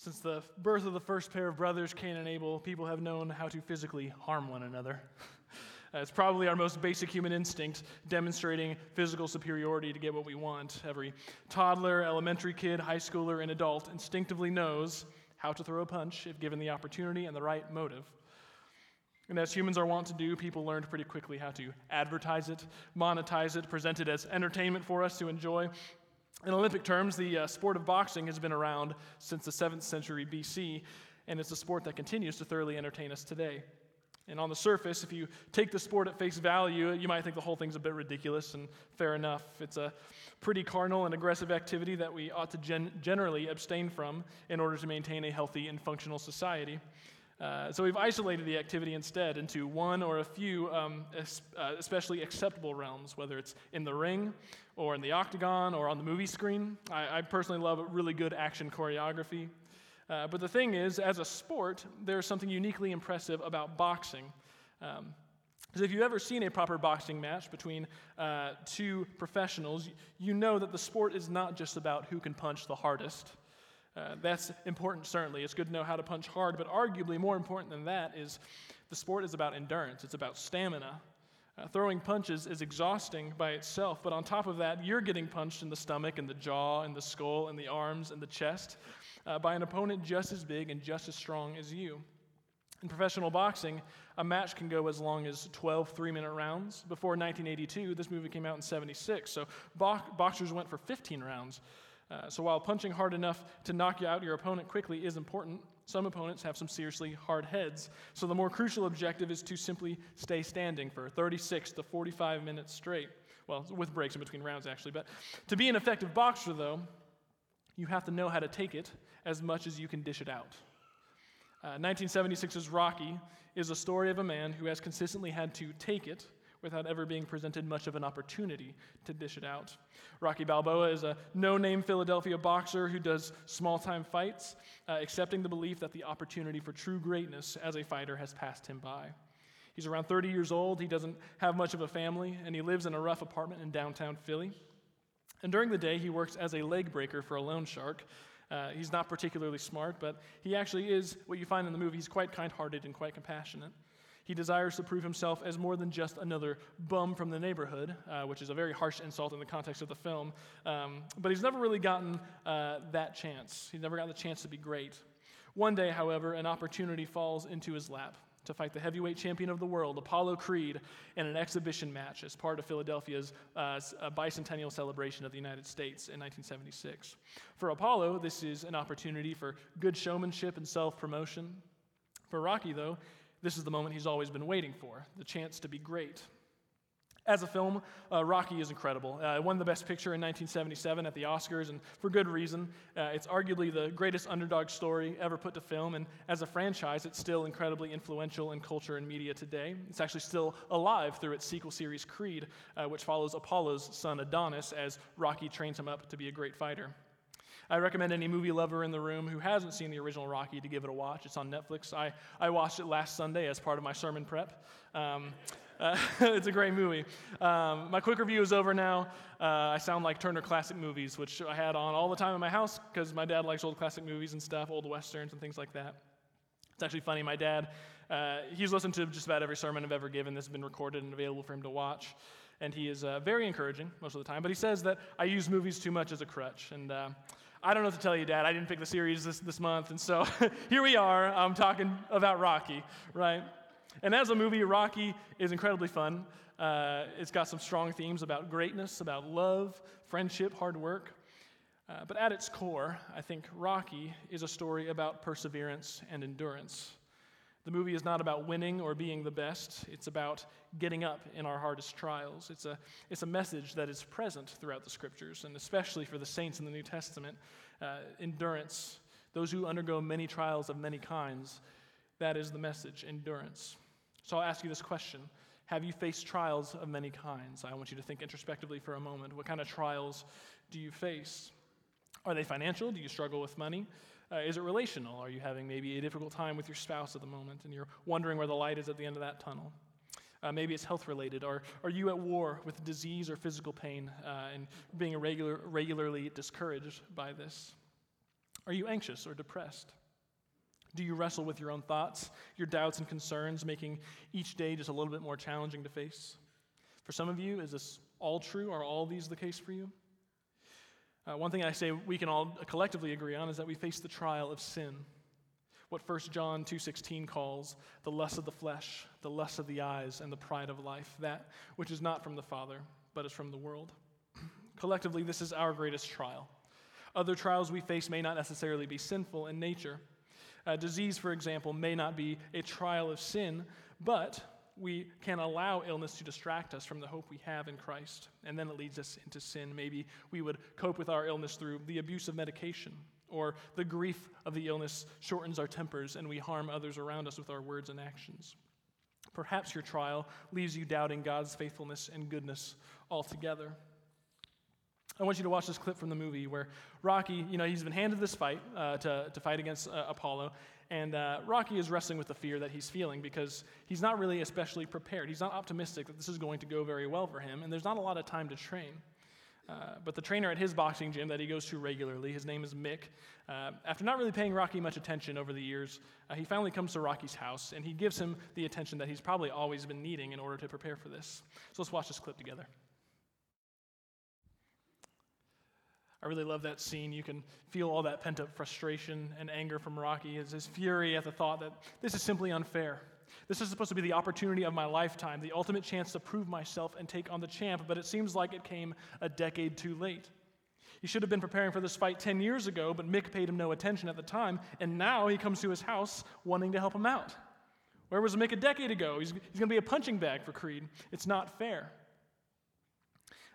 Since the birth of the first pair of brothers, Cain and Abel, people have known how to physically harm one another. It's probably our most basic human instinct, demonstrating physical superiority to get what we want. Every toddler, elementary kid, high schooler, and adult instinctively knows how to throw a punch if given the opportunity and the right motive. And as humans are wont to do, people learned pretty quickly how to advertise it, monetize it, present it as entertainment for us to enjoy. In Olympic terms, the uh, sport of boxing has been around since the 7th century BC, and it's a sport that continues to thoroughly entertain us today. And on the surface, if you take the sport at face value, you might think the whole thing's a bit ridiculous, and fair enough. It's a pretty carnal and aggressive activity that we ought to gen- generally abstain from in order to maintain a healthy and functional society. Uh, so we've isolated the activity instead into one or a few um, uh, especially acceptable realms, whether it's in the ring or in the octagon or on the movie screen. I, I personally love really good action choreography. Uh, but the thing is, as a sport, there's something uniquely impressive about boxing. Um, because if you've ever seen a proper boxing match between uh, two professionals, you know that the sport is not just about who can punch the hardest. Uh, that's important, certainly. It's good to know how to punch hard, but arguably more important than that is the sport is about endurance, it's about stamina. Uh, throwing punches is exhausting by itself, but on top of that, you're getting punched in the stomach and the jaw and the skull and the arms and the chest uh, by an opponent just as big and just as strong as you. In professional boxing, a match can go as long as 12 three minute rounds. Before 1982, this movie came out in 76, so bo- boxers went for 15 rounds. Uh, so while punching hard enough to knock you out your opponent quickly is important, some opponents have some seriously hard heads. So the more crucial objective is to simply stay standing for 36 to 45 minutes straight. Well, with breaks in between rounds, actually. But to be an effective boxer, though, you have to know how to take it as much as you can dish it out. Uh, 1976's Rocky is a story of a man who has consistently had to take it without ever being presented much of an opportunity to dish it out. Rocky Balboa is a no name Philadelphia boxer who does small time fights, uh, accepting the belief that the opportunity for true greatness as a fighter has passed him by. He's around 30 years old, he doesn't have much of a family, and he lives in a rough apartment in downtown Philly. And during the day, he works as a leg breaker for a loan shark. Uh, he's not particularly smart, but he actually is what you find in the movie. He's quite kind hearted and quite compassionate. He desires to prove himself as more than just another bum from the neighborhood, uh, which is a very harsh insult in the context of the film. Um, but he's never really gotten uh, that chance. He's never gotten the chance to be great. One day, however, an opportunity falls into his lap to fight the heavyweight champion of the world, Apollo Creed, in an exhibition match as part of Philadelphia's uh, bicentennial celebration of the United States in 1976. For Apollo, this is an opportunity for good showmanship and self promotion. For Rocky, though, this is the moment he's always been waiting for the chance to be great. As a film, uh, Rocky is incredible. Uh, it won the Best Picture in 1977 at the Oscars, and for good reason. Uh, it's arguably the greatest underdog story ever put to film, and as a franchise, it's still incredibly influential in culture and media today. It's actually still alive through its sequel series, Creed, uh, which follows Apollo's son Adonis as Rocky trains him up to be a great fighter. I recommend any movie lover in the room who hasn't seen the original Rocky to give it a watch. It's on Netflix. I, I watched it last Sunday as part of my sermon prep. Um, uh, it's a great movie. Um, my quick review is over now. Uh, I sound like Turner Classic Movies, which I had on all the time in my house because my dad likes old classic movies and stuff, old westerns and things like that. It's actually funny. My dad, uh, he's listened to just about every sermon I've ever given. This has been recorded and available for him to watch. And he is uh, very encouraging most of the time. But he says that I use movies too much as a crutch. And uh, I don't know what to tell you, Dad. I didn't pick the series this, this month. And so here we are. I'm talking about Rocky, right? And as a movie, Rocky is incredibly fun. Uh, it's got some strong themes about greatness, about love, friendship, hard work. Uh, but at its core, I think Rocky is a story about perseverance and endurance. The movie is not about winning or being the best, it's about getting up in our hardest trials. It's a, it's a message that is present throughout the scriptures, and especially for the saints in the New Testament. Uh, endurance, those who undergo many trials of many kinds, that is the message endurance. So I'll ask you this question Have you faced trials of many kinds? I want you to think introspectively for a moment. What kind of trials do you face? Are they financial? Do you struggle with money? Uh, is it relational? Are you having maybe a difficult time with your spouse at the moment and you're wondering where the light is at the end of that tunnel? Uh, maybe it's health related. Or are you at war with disease or physical pain uh, and being regular, regularly discouraged by this? Are you anxious or depressed? Do you wrestle with your own thoughts, your doubts and concerns, making each day just a little bit more challenging to face? For some of you, is this all true? Are all these the case for you? Uh, one thing I say we can all collectively agree on is that we face the trial of sin. What 1 John 2:16 calls the lust of the flesh, the lust of the eyes, and the pride of life, that which is not from the Father, but is from the world. Collectively, this is our greatest trial. Other trials we face may not necessarily be sinful in nature. Uh, disease, for example, may not be a trial of sin, but we can allow illness to distract us from the hope we have in Christ, and then it leads us into sin. Maybe we would cope with our illness through the abuse of medication, or the grief of the illness shortens our tempers and we harm others around us with our words and actions. Perhaps your trial leaves you doubting God's faithfulness and goodness altogether. I want you to watch this clip from the movie where Rocky, you know, he's been handed this fight uh, to, to fight against uh, Apollo, and uh, Rocky is wrestling with the fear that he's feeling because he's not really especially prepared. He's not optimistic that this is going to go very well for him, and there's not a lot of time to train. Uh, but the trainer at his boxing gym that he goes to regularly, his name is Mick, uh, after not really paying Rocky much attention over the years, uh, he finally comes to Rocky's house and he gives him the attention that he's probably always been needing in order to prepare for this. So let's watch this clip together. I really love that scene. You can feel all that pent up frustration and anger from Rocky, his, his fury at the thought that this is simply unfair. This is supposed to be the opportunity of my lifetime, the ultimate chance to prove myself and take on the champ, but it seems like it came a decade too late. He should have been preparing for this fight 10 years ago, but Mick paid him no attention at the time, and now he comes to his house wanting to help him out. Where was Mick a decade ago? He's, he's going to be a punching bag for Creed. It's not fair.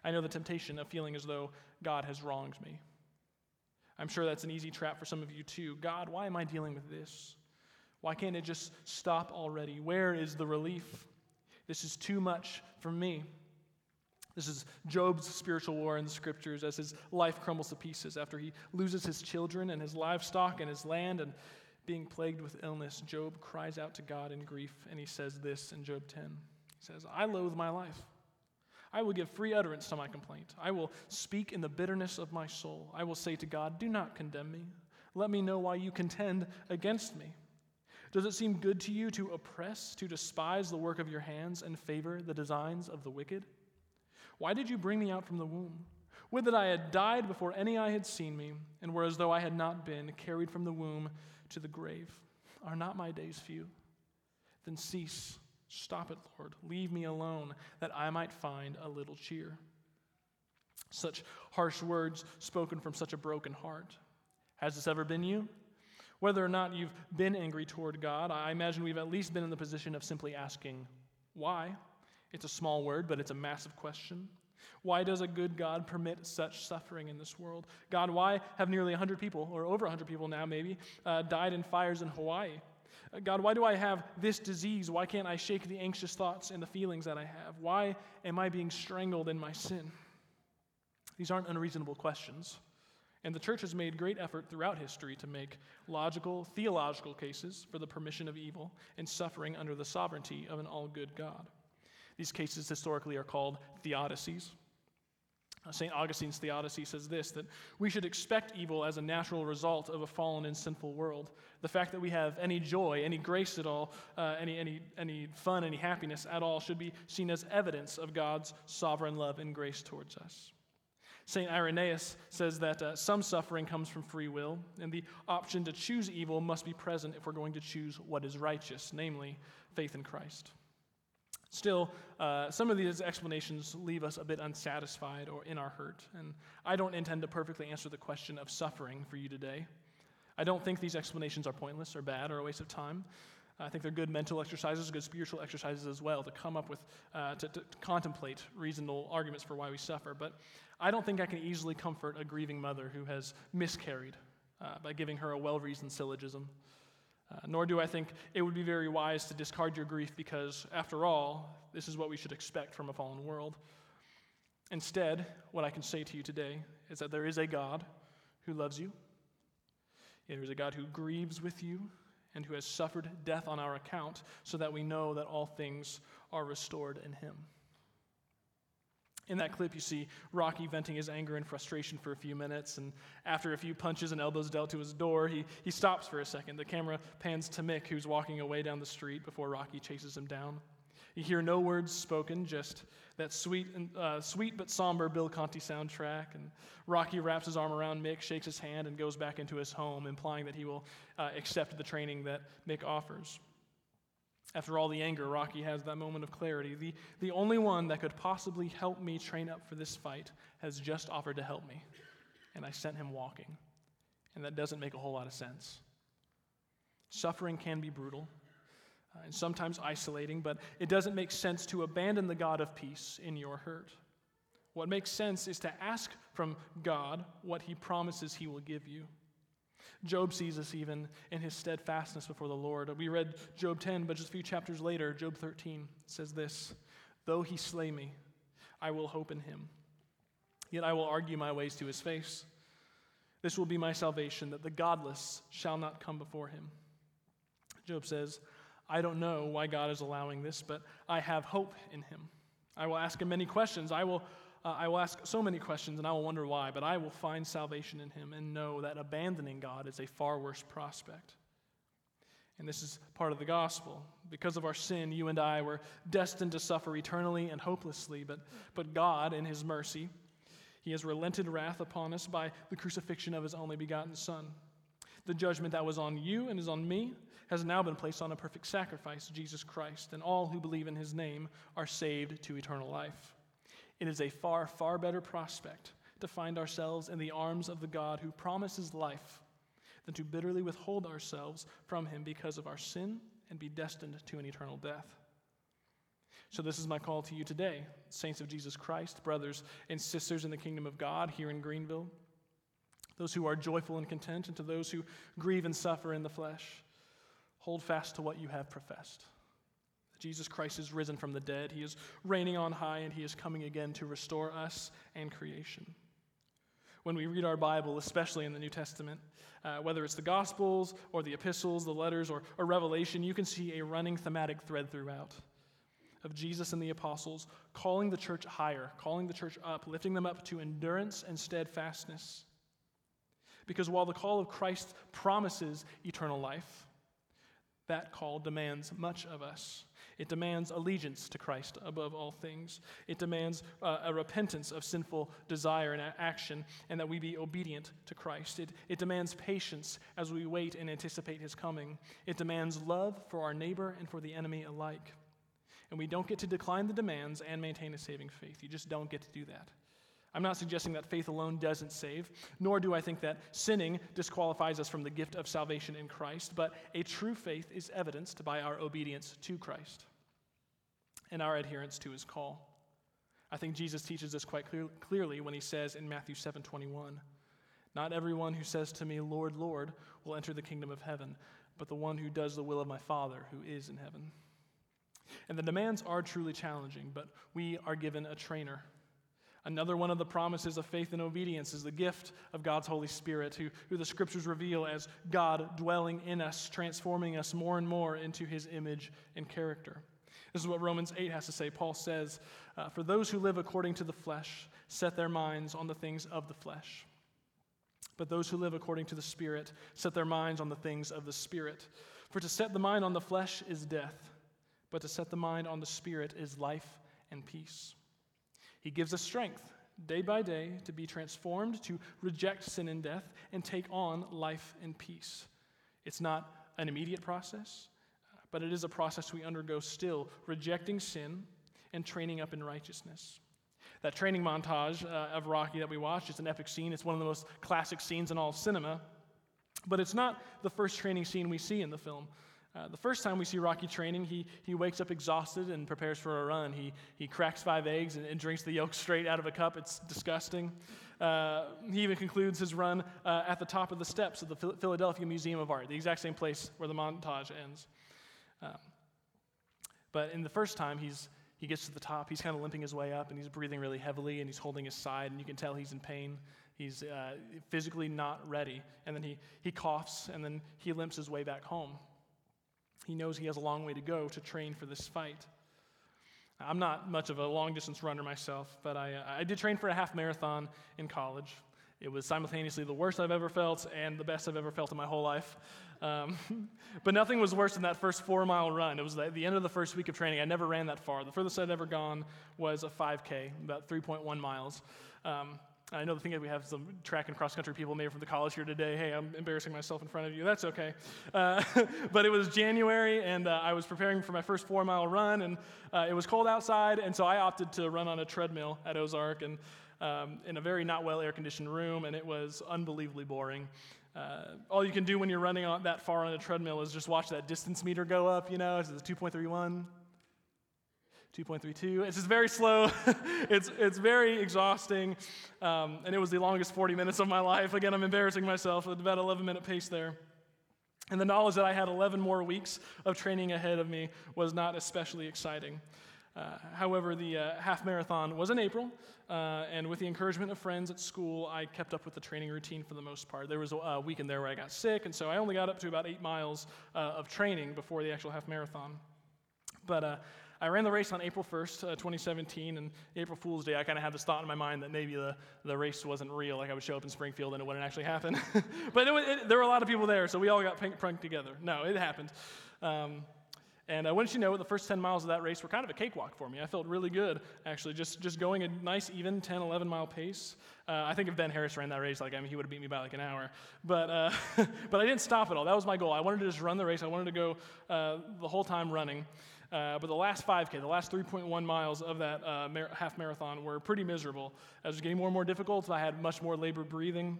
I know the temptation of feeling as though God has wronged me. I'm sure that's an easy trap for some of you too. God, why am I dealing with this? Why can't it just stop already? Where is the relief? This is too much for me. This is Job's spiritual war in the scriptures as his life crumbles to pieces after he loses his children and his livestock and his land and being plagued with illness. Job cries out to God in grief and he says this in Job 10. He says, I loathe my life. I will give free utterance to my complaint. I will speak in the bitterness of my soul. I will say to God, Do not condemn me. Let me know why you contend against me. Does it seem good to you to oppress, to despise the work of your hands, and favor the designs of the wicked? Why did you bring me out from the womb? Would that I had died before any eye had seen me, and were as though I had not been carried from the womb to the grave. Are not my days few? Then cease Stop it, Lord. Leave me alone that I might find a little cheer. Such harsh words spoken from such a broken heart. Has this ever been you? Whether or not you've been angry toward God, I imagine we've at least been in the position of simply asking, why? It's a small word, but it's a massive question. Why does a good God permit such suffering in this world? God, why have nearly 100 people, or over 100 people now maybe, uh, died in fires in Hawaii? God, why do I have this disease? Why can't I shake the anxious thoughts and the feelings that I have? Why am I being strangled in my sin? These aren't unreasonable questions. And the church has made great effort throughout history to make logical, theological cases for the permission of evil and suffering under the sovereignty of an all good God. These cases historically are called theodicies. Uh, St. Augustine's Theodicy says this that we should expect evil as a natural result of a fallen and sinful world. The fact that we have any joy, any grace at all, uh, any, any, any fun, any happiness at all should be seen as evidence of God's sovereign love and grace towards us. St. Irenaeus says that uh, some suffering comes from free will, and the option to choose evil must be present if we're going to choose what is righteous, namely faith in Christ. Still, uh, some of these explanations leave us a bit unsatisfied or in our hurt, and I don't intend to perfectly answer the question of suffering for you today. I don't think these explanations are pointless or bad or a waste of time. I think they're good mental exercises, good spiritual exercises as well to come up with, uh, to, to, contemplate reasonable arguments for why we suffer. But I don't think I can easily comfort a grieving mother who has miscarried uh, by giving her a well reasoned syllogism. Uh, nor do I think it would be very wise to discard your grief because, after all, this is what we should expect from a fallen world. Instead, what I can say to you today is that there is a God who loves you, there is a God who grieves with you, and who has suffered death on our account so that we know that all things are restored in Him. In that clip, you see Rocky venting his anger and frustration for a few minutes, and after a few punches and elbows dealt to his door, he, he stops for a second. The camera pans to Mick, who's walking away down the street before Rocky chases him down. You hear no words spoken, just that sweet, and, uh, sweet but somber Bill Conti soundtrack. And Rocky wraps his arm around Mick, shakes his hand, and goes back into his home, implying that he will uh, accept the training that Mick offers. After all the anger, Rocky has that moment of clarity. The, the only one that could possibly help me train up for this fight has just offered to help me, and I sent him walking. And that doesn't make a whole lot of sense. Suffering can be brutal uh, and sometimes isolating, but it doesn't make sense to abandon the God of peace in your hurt. What makes sense is to ask from God what he promises he will give you. Job sees this even in his steadfastness before the Lord. We read Job 10, but just a few chapters later, Job 13 says this Though he slay me, I will hope in him. Yet I will argue my ways to his face. This will be my salvation, that the godless shall not come before him. Job says, I don't know why God is allowing this, but I have hope in him. I will ask him many questions. I will uh, I will ask so many questions and I will wonder why, but I will find salvation in him and know that abandoning God is a far worse prospect. And this is part of the gospel. Because of our sin, you and I were destined to suffer eternally and hopelessly, but, but God, in his mercy, he has relented wrath upon us by the crucifixion of his only begotten Son. The judgment that was on you and is on me has now been placed on a perfect sacrifice, Jesus Christ, and all who believe in his name are saved to eternal life. It is a far, far better prospect to find ourselves in the arms of the God who promises life than to bitterly withhold ourselves from him because of our sin and be destined to an eternal death. So, this is my call to you today, saints of Jesus Christ, brothers and sisters in the kingdom of God here in Greenville, those who are joyful and content, and to those who grieve and suffer in the flesh. Hold fast to what you have professed. Jesus Christ is risen from the dead. He is reigning on high, and He is coming again to restore us and creation. When we read our Bible, especially in the New Testament, uh, whether it's the Gospels or the epistles, the letters, or, or Revelation, you can see a running thematic thread throughout of Jesus and the apostles calling the church higher, calling the church up, lifting them up to endurance and steadfastness. Because while the call of Christ promises eternal life, that call demands much of us. It demands allegiance to Christ above all things. It demands uh, a repentance of sinful desire and action, and that we be obedient to Christ. It, it demands patience as we wait and anticipate his coming. It demands love for our neighbor and for the enemy alike. And we don't get to decline the demands and maintain a saving faith. You just don't get to do that. I'm not suggesting that faith alone doesn't save, nor do I think that sinning disqualifies us from the gift of salvation in Christ, but a true faith is evidenced by our obedience to Christ and our adherence to his call. I think Jesus teaches this quite clear, clearly when he says in Matthew 7:21, "Not everyone who says to me, Lord, Lord, will enter the kingdom of heaven, but the one who does the will of my Father who is in heaven." And the demands are truly challenging, but we are given a trainer Another one of the promises of faith and obedience is the gift of God's Holy Spirit, who, who the scriptures reveal as God dwelling in us, transforming us more and more into his image and character. This is what Romans 8 has to say. Paul says, uh, For those who live according to the flesh set their minds on the things of the flesh. But those who live according to the Spirit set their minds on the things of the Spirit. For to set the mind on the flesh is death, but to set the mind on the Spirit is life and peace. He gives us strength day by day to be transformed, to reject sin and death, and take on life and peace. It's not an immediate process, but it is a process we undergo still, rejecting sin and training up in righteousness. That training montage uh, of Rocky that we watched is an epic scene. It's one of the most classic scenes in all cinema. But it's not the first training scene we see in the film. Uh, the first time we see Rocky training, he, he wakes up exhausted and prepares for a run. He, he cracks five eggs and, and drinks the yolk straight out of a cup. It's disgusting. Uh, he even concludes his run uh, at the top of the steps of the Philadelphia Museum of Art, the exact same place where the montage ends. Um, but in the first time, he's, he gets to the top, he's kind of limping his way up, and he's breathing really heavily, and he's holding his side, and you can tell he's in pain. He's uh, physically not ready. And then he, he coughs, and then he limps his way back home. He knows he has a long way to go to train for this fight. I'm not much of a long distance runner myself, but I, I did train for a half marathon in college. It was simultaneously the worst I've ever felt and the best I've ever felt in my whole life. Um, but nothing was worse than that first four mile run. It was the, the end of the first week of training. I never ran that far. The furthest I'd ever gone was a 5K, about 3.1 miles. Um, I know the thing is we have some track and cross country people maybe from the college here today. Hey, I'm embarrassing myself in front of you. That's okay. Uh, but it was January, and uh, I was preparing for my first four mile run, and uh, it was cold outside, and so I opted to run on a treadmill at Ozark and um, in a very not well air conditioned room, and it was unbelievably boring. Uh, all you can do when you're running on that far on a treadmill is just watch that distance meter go up. You know, it's 2.31, 2.32. It's just very slow. it's, it's very exhausting. Um, and it was the longest 40 minutes of my life. Again, I'm embarrassing myself at about 11 minute pace there. And the knowledge that I had 11 more weeks of training ahead of me was not especially exciting. Uh, however, the uh, half marathon was in April, uh, and with the encouragement of friends at school, I kept up with the training routine for the most part. There was a, a week in there where I got sick, and so I only got up to about eight miles uh, of training before the actual half marathon. But uh, I ran the race on April 1st, uh, 2017, and April Fool's Day, I kind of had this thought in my mind that maybe the, the race wasn't real, like I would show up in Springfield and it wouldn't actually happen. but it, it, there were a lot of people there, so we all got pranked together. No, it happened. Um, and uh, wouldn't you know the first 10 miles of that race were kind of a cakewalk for me. I felt really good, actually, just, just going a nice, even 10, 11 mile pace. Uh, I think if Ben Harris ran that race, like, I mean, he would have beat me by like an hour. But, uh, but I didn't stop at all. That was my goal. I wanted to just run the race. I wanted to go uh, the whole time running. Uh, but the last 5K, the last 3.1 miles of that uh, mar- half marathon were pretty miserable. It was getting more and more difficult. I had much more labor breathing.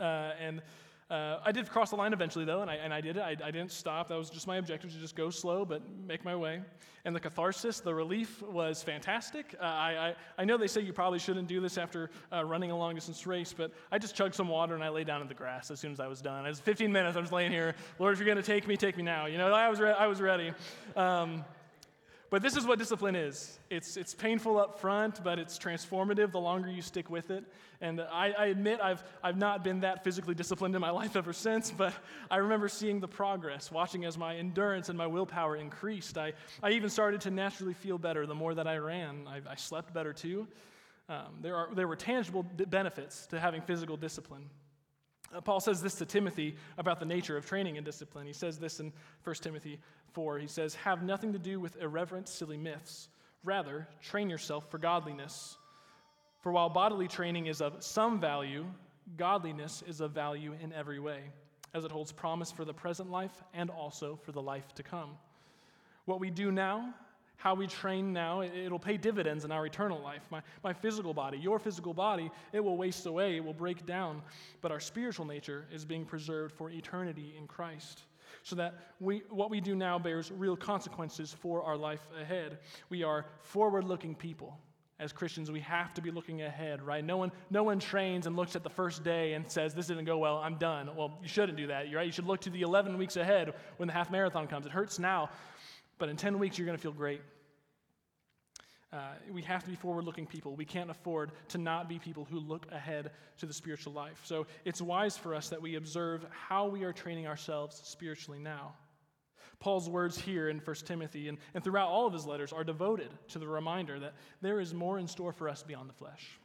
and uh, I did cross the line eventually, though, and I, and I did it. I, I, didn't stop. That was just my objective to just go slow, but make my way. And the catharsis, the relief was fantastic. Uh, I, I, I, know they say you probably shouldn't do this after uh, running a long distance race, but I just chugged some water and I lay down in the grass as soon as I was done. It was 15 minutes. I was laying here. Lord, if you're going to take me, take me now. You know, I was, re- I was ready. Um, but this is what discipline is it's, it's painful up front, but it's transformative the longer you stick with it. And I, I, admit I've, I've not been that physically disciplined in my life ever since, but I remember seeing the progress, watching as my endurance and my willpower increased. I, I even started to naturally feel better the more that I ran. I, I slept better too. Um, there, are, there were tangible benefits to having physical discipline. Uh, Paul says this to Timothy about the nature of training and discipline. He says this in 1 Timothy 4. He says, Have nothing to do with irreverent, silly myths. Rather, train yourself for godliness. For while bodily training is of some value, godliness is of value in every way, as it holds promise for the present life and also for the life to come. What we do now how we train now, it'll pay dividends in our eternal life. My, my physical body, your physical body, it will waste away, it will break down, but our spiritual nature is being preserved for eternity in Christ. So that we, what we do now bears real consequences for our life ahead. We are forward looking people. As Christians, we have to be looking ahead, right? No one, no one trains and looks at the first day and says, This didn't go well, I'm done. Well, you shouldn't do that, right? You should look to the 11 weeks ahead when the half marathon comes. It hurts now, but in 10 weeks, you're going to feel great. Uh, we have to be forward looking people. We can't afford to not be people who look ahead to the spiritual life. So it's wise for us that we observe how we are training ourselves spiritually now. Paul's words here in 1 Timothy and, and throughout all of his letters are devoted to the reminder that there is more in store for us beyond the flesh.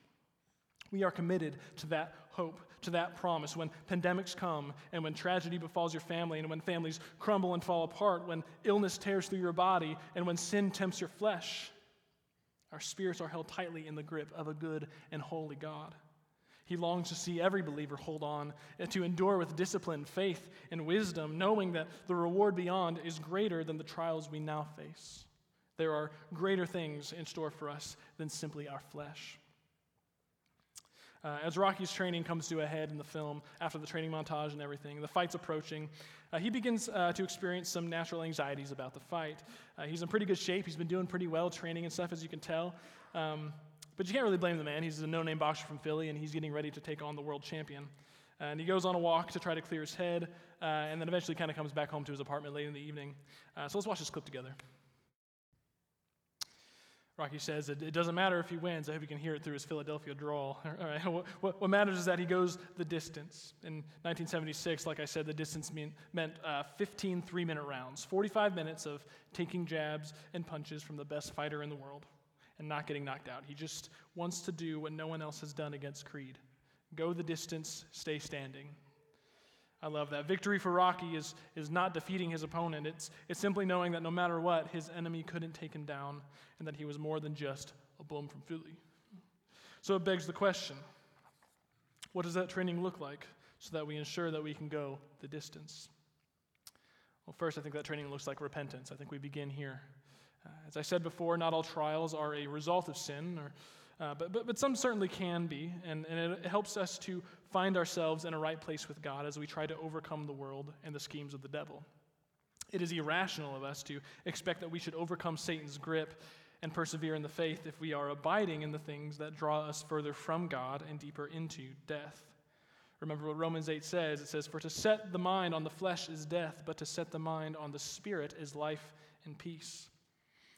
We are committed to that hope, to that promise. When pandemics come, and when tragedy befalls your family, and when families crumble and fall apart, when illness tears through your body, and when sin tempts your flesh, our spirits are held tightly in the grip of a good and holy God. He longs to see every believer hold on and to endure with discipline, faith, and wisdom, knowing that the reward beyond is greater than the trials we now face. There are greater things in store for us than simply our flesh. Uh, as Rocky's training comes to a head in the film, after the training montage and everything, the fight's approaching, uh, he begins uh, to experience some natural anxieties about the fight. Uh, he's in pretty good shape. He's been doing pretty well training and stuff, as you can tell. Um, but you can't really blame the man. He's a no name boxer from Philly, and he's getting ready to take on the world champion. And he goes on a walk to try to clear his head, uh, and then eventually kind of comes back home to his apartment late in the evening. Uh, so let's watch this clip together. Rocky says it, it doesn't matter if he wins. I hope you can hear it through his Philadelphia drawl. what, what, what, matters is that he goes the distance. In 1976, like I said, the distance mean, meant uh, 15 three minute rounds, 45 minutes of taking jabs and punches from the best fighter in the world and not getting knocked out. He just wants to do what no one else has done against Creed go the distance, stay standing. I love that. Victory for Rocky is, is not defeating his opponent, it's, it's simply knowing that no matter what, his enemy couldn't take him down and that he was more than just a bum from Philly. So it begs the question what does that training look like so that we ensure that we can go the distance? Well, first, I think that training looks like repentance. I think we begin here. Uh, as I said before, not all trials are a result of sin or uh, but, but, but some certainly can be, and, and it helps us to find ourselves in a right place with God as we try to overcome the world and the schemes of the devil. It is irrational of us to expect that we should overcome Satan's grip and persevere in the faith if we are abiding in the things that draw us further from God and deeper into death. Remember what Romans 8 says it says, For to set the mind on the flesh is death, but to set the mind on the spirit is life and peace.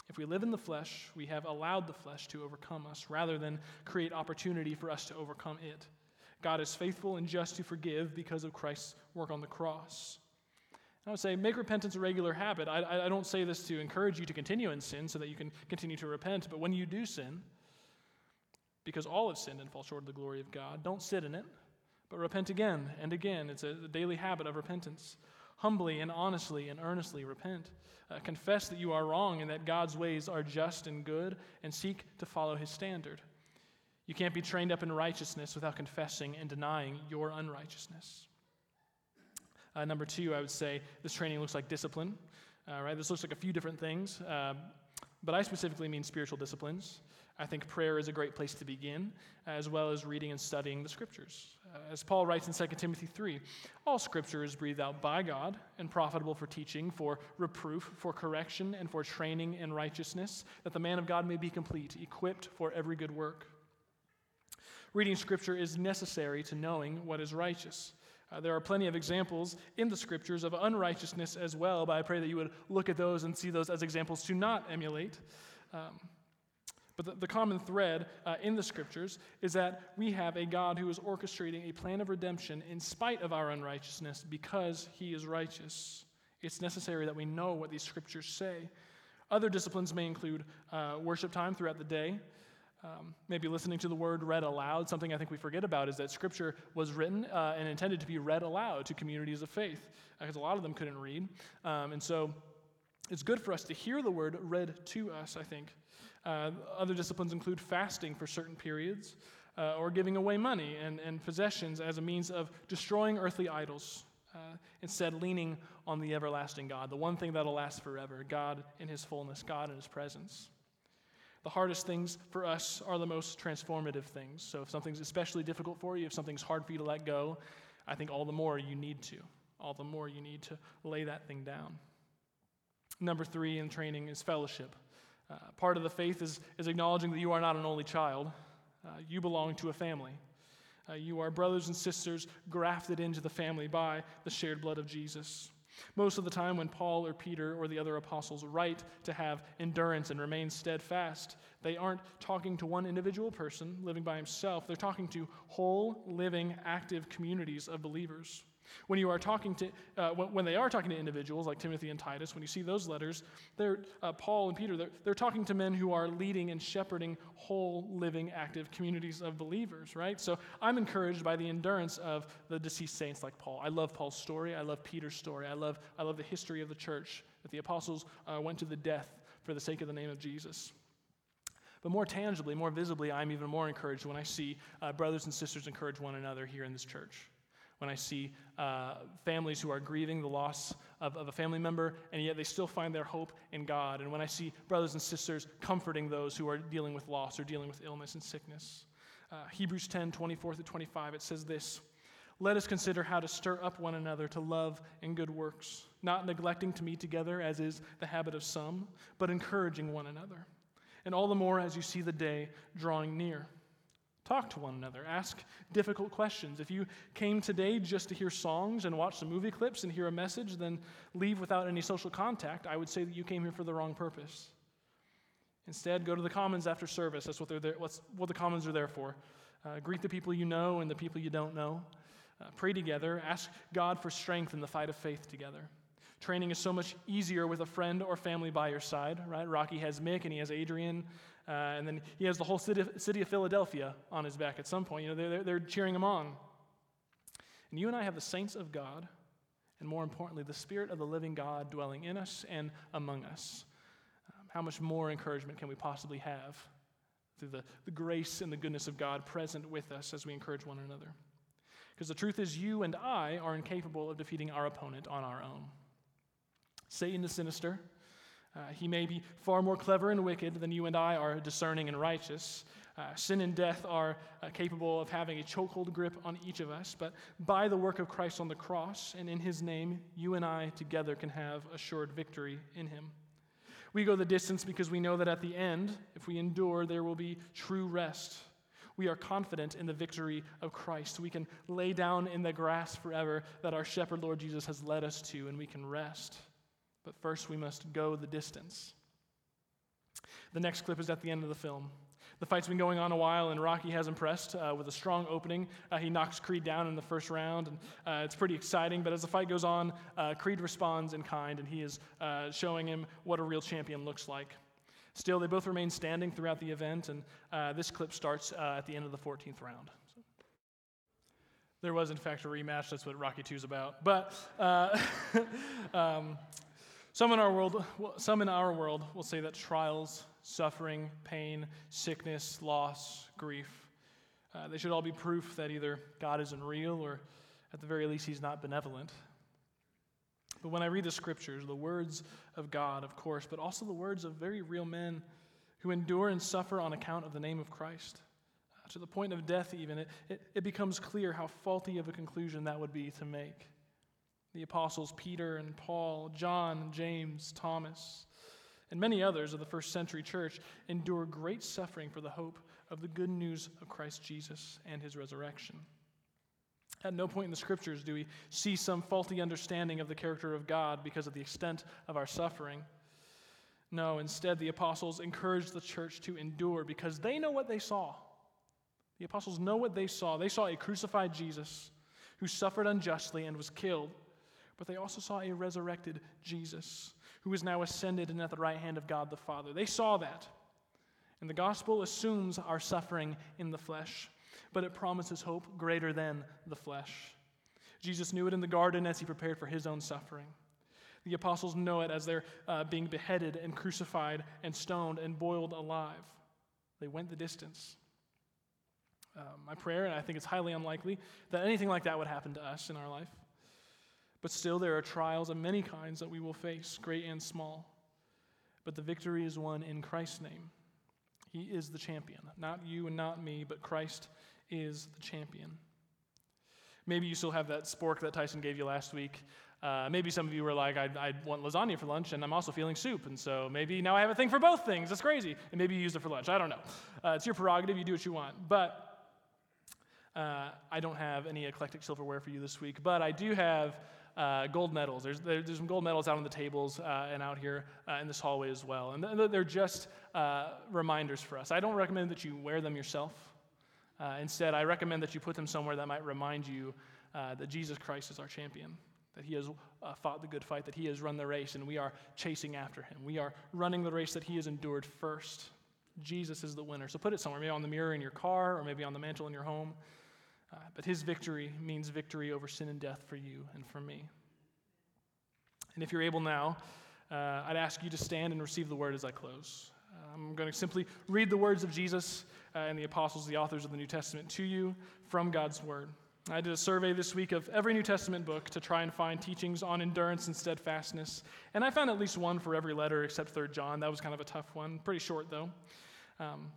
If we live in the flesh, we have allowed the flesh to overcome us rather than create opportunity for us to overcome it. God is faithful and just to forgive because of Christ's work on the cross. I would say make repentance a regular habit. I, I don't say this to encourage you to continue in sin so that you can continue to repent, but when you do sin, because all have sinned and fall short of the glory of God, don't sit in it, but repent again and again. It's a daily habit of repentance. Humbly and honestly and earnestly repent. Uh, confess that you are wrong and that God's ways are just and good, and seek to follow his standard. You can't be trained up in righteousness without confessing and denying your unrighteousness. Uh, number two, I would say this training looks like discipline. Uh, right? This looks like a few different things, uh, but I specifically mean spiritual disciplines. I think prayer is a great place to begin, as well as reading and studying the scriptures. Uh, as Paul writes in 2 Timothy 3, all scripture is breathed out by God and profitable for teaching, for reproof, for correction, and for training in righteousness, that the man of God may be complete, equipped for every good work. Reading scripture is necessary to knowing what is righteous. Uh, there are plenty of examples in the scriptures of unrighteousness as well, but I pray that you would look at those and see those as examples to not emulate. Um, but the, the common thread uh, in the scriptures is that we have a God who is orchestrating a plan of redemption in spite of our unrighteousness because he is righteous. It's necessary that we know what these scriptures say. Other disciplines may include uh, worship time throughout the day, um, maybe listening to the word read aloud. Something I think we forget about is that Scripture was written uh, and intended to be read aloud to communities of faith, because uh, a lot of them couldn't read. Um, and so it's good for us to hear the word read to us, I think. Uh, other disciplines include fasting for certain periods uh, or giving away money and, and possessions as a means of destroying earthly idols, uh, instead, leaning on the everlasting God, the one thing that'll last forever God in His fullness, God in His presence. The hardest things for us are the most transformative things. So, if something's especially difficult for you, if something's hard for you to let go, I think all the more you need to. All the more you need to lay that thing down. Number three in training is fellowship. Uh, part of the faith is, is acknowledging that you are not an only child, uh, you belong to a family. Uh, you are brothers and sisters grafted into the family by the shared blood of Jesus. Most of the time, when Paul or Peter or the other apostles write to have endurance and remain steadfast, they aren't talking to one individual person living by himself. They're talking to whole, living, active communities of believers. When you are talking to, uh, when they are talking to individuals like Timothy and Titus, when you see those letters, they're, uh, Paul and Peter, they're, they're talking to men who are leading and shepherding whole, living, active communities of believers, right? So I'm encouraged by the endurance of the deceased saints like Paul. I love Paul's story. I love Peter's story. I love, I love the history of the church, that the apostles uh, went to the death for the sake of the name of Jesus. But more tangibly, more visibly, I'm even more encouraged when I see uh, brothers and sisters encourage one another here in this church when I see uh, families who are grieving the loss of, of, a family member, and yet they still find their hope in God, and when I see brothers and sisters comforting those who are dealing with loss or dealing with illness and sickness. Uh, Hebrews 10 24 through 25, it says this Let us consider how to stir up one another to love and good works, not neglecting to meet together, as is the habit of some, but encouraging one another. And all the more as you see the day drawing near. Talk to one another. Ask difficult questions. If you came today just to hear songs and watch some movie clips and hear a message, then leave without any social contact, I would say that you came here for the wrong purpose. Instead, go to the commons after service. That's what, they're there, what's, what the commons are there for. Uh, greet the people you know and the people you don't know. Uh, pray together. Ask God for strength in the fight of faith together. Training is so much easier with a friend or family by your side, right? Rocky has Mick and he has Adrian, uh, and then he has the whole city, city of Philadelphia on his back at some point. You know, they're, they're cheering him on. And you and I have the saints of God, and more importantly, the Spirit of the living God dwelling in us and among us. Um, how much more encouragement can we possibly have through the, the grace and the goodness of God present with us as we encourage one another? Because the truth is, you and I are incapable of defeating our opponent on our own. Satan is sinister. Uh, he may be far more clever and wicked than you and I are discerning and righteous. Uh, sin and death are uh, capable of having a chokehold grip on each of us, but by the work of Christ on the cross and in his name, you and I together can have assured victory in him. We go the distance because we know that at the end, if we endure, there will be true rest. We are confident in the victory of Christ. We can lay down in the grass forever that our shepherd, Lord Jesus, has led us to, and we can rest. But first, we must go the distance. The next clip is at the end of the film. The fight's been going on a while, and Rocky has impressed uh, with a strong opening. Uh, he knocks Creed down in the first round, and uh, it's pretty exciting. But as the fight goes on, uh, Creed responds in kind, and he is uh, showing him what a real champion looks like. Still, they both remain standing throughout the event, and uh, this clip starts at the end of the 14th round. So. There was, in fact, a rematch. That's what Rocky 2 is about. But um, some in our world, some in our world will say that trials, suffering, pain, sickness, loss, grief, uh, they should all be proof that either God isn't real or, at the very least, He's not benevolent. But when I read the scriptures, the words of God, of course, but also the words of very real men who endure and suffer on account of the name of Christ, uh, to the point of death, even, it, it, it becomes clear how faulty of a conclusion that would be to make the apostles Peter and Paul, John, James, Thomas, and many others of the first century church endure great suffering for the hope of the good news of Christ Jesus and his resurrection. At no point in the scriptures do we see some faulty understanding of the character of God because of the extent of our suffering. No, instead, the apostles encourage the church to endure because they know what they saw. The apostles know what they saw. They saw a crucified Jesus who suffered unjustly and was killed but they also saw a resurrected Jesus who is now ascended and at the right hand of God the Father. They saw that. And the gospel assumes our suffering in the flesh, but it promises hope greater than the flesh. Jesus knew it in the garden as he prepared for his own suffering. The apostles know it as they're uh, being beheaded and crucified and stoned and boiled alive. They went the distance. Uh, my prayer, and I think it's highly unlikely, that anything like that would happen to us in our life. But still, there are trials of many kinds that we will face, great and small. But the victory is won in Christ's name. He is the champion. Not you and not me, but Christ is the champion. Maybe you still have that spork that Tyson gave you last week. Uh, maybe some of you were like, I, I want lasagna for lunch, and I'm also feeling soup. And so maybe now I have a thing for both things. That's crazy. And maybe you used it for lunch. I don't know. Uh, it's your prerogative. You do what you want. But uh, I don't have any eclectic silverware for you this week. But I do have uh, gold medals. There's, there's some gold medals out on the tables uh, and out here uh, in this hallway as well. And they're just uh, reminders for us. I don't recommend that you wear them yourself. Uh, instead, I recommend that you put them somewhere that might remind you uh, that Jesus Christ is our champion, that he has fought the good fight, that he has run the race, and we are chasing after him. We are running the race that he has endured first. Jesus is the winner. So put it somewhere, maybe on the mirror in your car or maybe on the mantle in your home. Uh, but his victory means victory over sin and death for you and for me. And if you're able now, uh, I'd ask you to stand and receive the word as I close. I'm going to simply read the words of Jesus uh, and the apostles, the authors of the New Testament, to you from God's word. I did a survey this week of every New Testament book to try and find teachings on endurance and steadfastness. And I found at least one for every letter except 3 John. That was kind of a tough one. Pretty short, though. Um,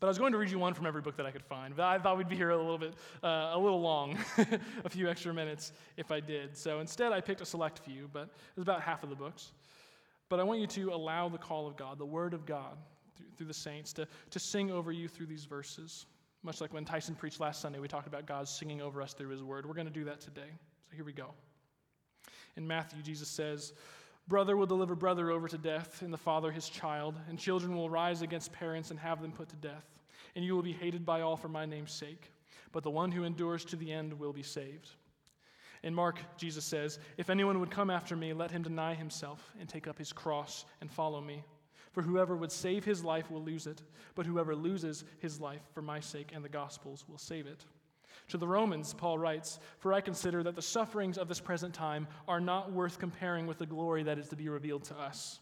but I was going to read you one from every book that I could find. But I thought we'd be here a little bit, uh, a little long, a few extra minutes if I did. So instead, I picked a select few, but it was about half of the books. But I want you to allow the call of God, the word of God, through, through the saints, to, to sing over you through these verses. Much like when Tyson preached last Sunday, we talked about God singing over us through his word. We're going to do that today. So here we go. In Matthew, Jesus says, Brother will deliver brother over to death, and the father his child, and children will rise against parents and have them put to death. And you will be hated by all for my name's sake, but the one who endures to the end will be saved. In Mark, Jesus says, If anyone would come after me, let him deny himself and take up his cross and follow me. For whoever would save his life will lose it, but whoever loses his life for my sake and the gospel's will save it. To the Romans, Paul writes, For I consider that the sufferings of this present time are not worth comparing with the glory that is to be revealed to us.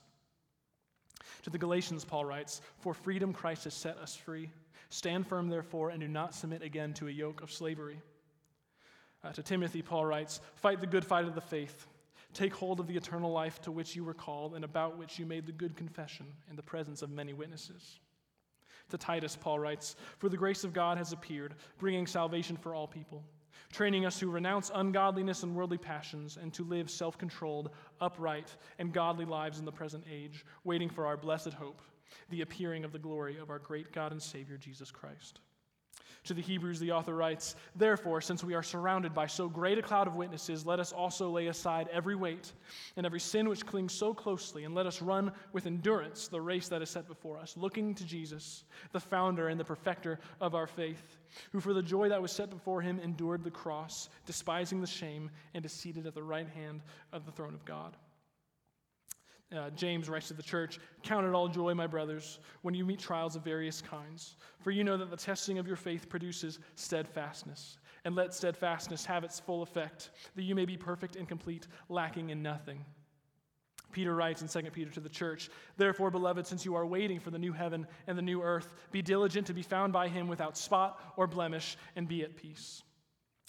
To the Galatians, Paul writes, For freedom Christ has set us free. Stand firm, therefore, and do not submit again to a yoke of slavery. Uh, to Timothy, Paul writes, Fight the good fight of the faith. Take hold of the eternal life to which you were called and about which you made the good confession in the presence of many witnesses. To Titus, Paul writes, For the grace of God has appeared, bringing salvation for all people, training us to renounce ungodliness and worldly passions, and to live self controlled, upright, and godly lives in the present age, waiting for our blessed hope, the appearing of the glory of our great God and Savior, Jesus Christ. To the Hebrews, the author writes, Therefore, since we are surrounded by so great a cloud of witnesses, let us also lay aside every weight and every sin which clings so closely, and let us run with endurance the race that is set before us, looking to Jesus, the founder and the perfecter of our faith, who for the joy that was set before him endured the cross, despising the shame, and is seated at the right hand of the throne of God. Uh, James writes to the church Count it all joy, my brothers, when you meet trials of various kinds, for you know that the testing of your faith produces steadfastness. And let steadfastness have its full effect, that you may be perfect and complete, lacking in nothing. Peter writes in 2 Peter to the church, Therefore, beloved, since you are waiting for the new heaven and the new earth, be diligent to be found by him without spot or blemish, and be at peace.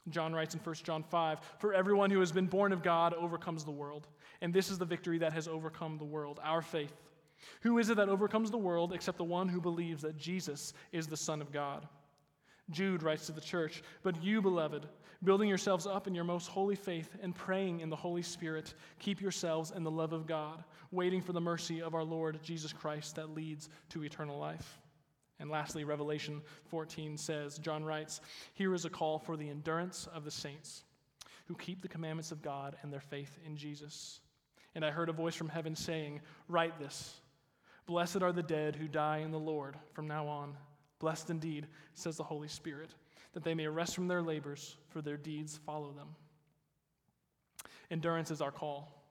John writes in 1 John 5 For everyone who has been born of God overcomes the world. And this is the victory that has overcome the world, our faith. Who is it that overcomes the world except the one who believes that Jesus is the Son of God? Jude writes to the church, But you, beloved, building yourselves up in your most holy faith and praying in the Holy Spirit, keep yourselves in the love of God, waiting for the mercy of our Lord Jesus Christ that leads to eternal life. And lastly, Revelation 14 says, John writes, Here is a call for the endurance of the saints who keep the commandments of God and their faith in Jesus. And I heard a voice from heaven saying, Write this Blessed are the dead who die in the Lord from now on. Blessed indeed, says the Holy Spirit, that they may rest from their labors, for their deeds follow them. Endurance is our call.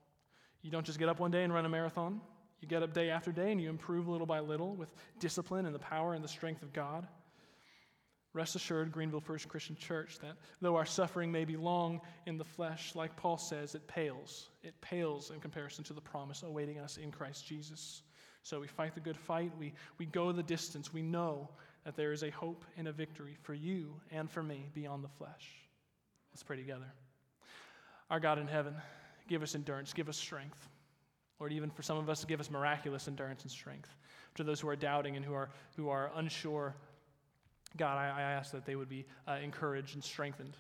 You don't just get up one day and run a marathon. You get up day after day and you improve little by little with discipline and the power and the strength of God. Rest assured, Greenville First Christian Church, that though our suffering may be long in the flesh, like Paul says, it pales. It pales in comparison to the promise awaiting us in Christ Jesus. So we fight the good fight, we, we go the distance. We know that there is a hope and a victory for you and for me beyond the flesh. Let's pray together. Our God in heaven, give us endurance, give us strength. Lord, even for some of us, give us miraculous endurance and strength. To those who are doubting and who are, who are unsure, God, I, I ask that they would be uh, encouraged and strengthened.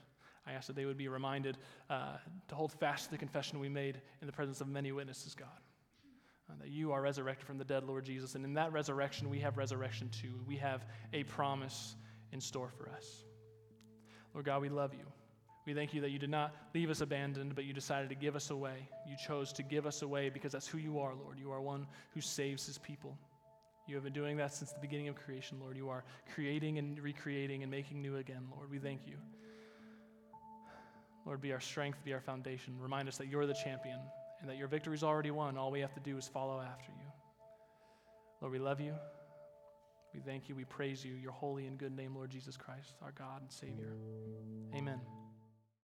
I ask that they would be reminded uh, to hold fast to the confession we made in the presence of many witnesses, God. Uh, that you are resurrected from the dead, Lord Jesus. And in that resurrection, we have resurrection too. We have a promise in store for us. Lord God, we love you. We thank you that you did not leave us abandoned, but you decided to give us away. You chose to give us away because that's who you are, Lord. You are one who saves his people. You have been doing that since the beginning of creation, Lord. You are creating and recreating and making new again, Lord. We thank you. Lord, be our strength, be our foundation. Remind us that you're the champion and that your victory is already won. All we have to do is follow after you. Lord, we love you. We thank you. We praise you. Your holy and good name, Lord Jesus Christ, our God and Savior. Amen.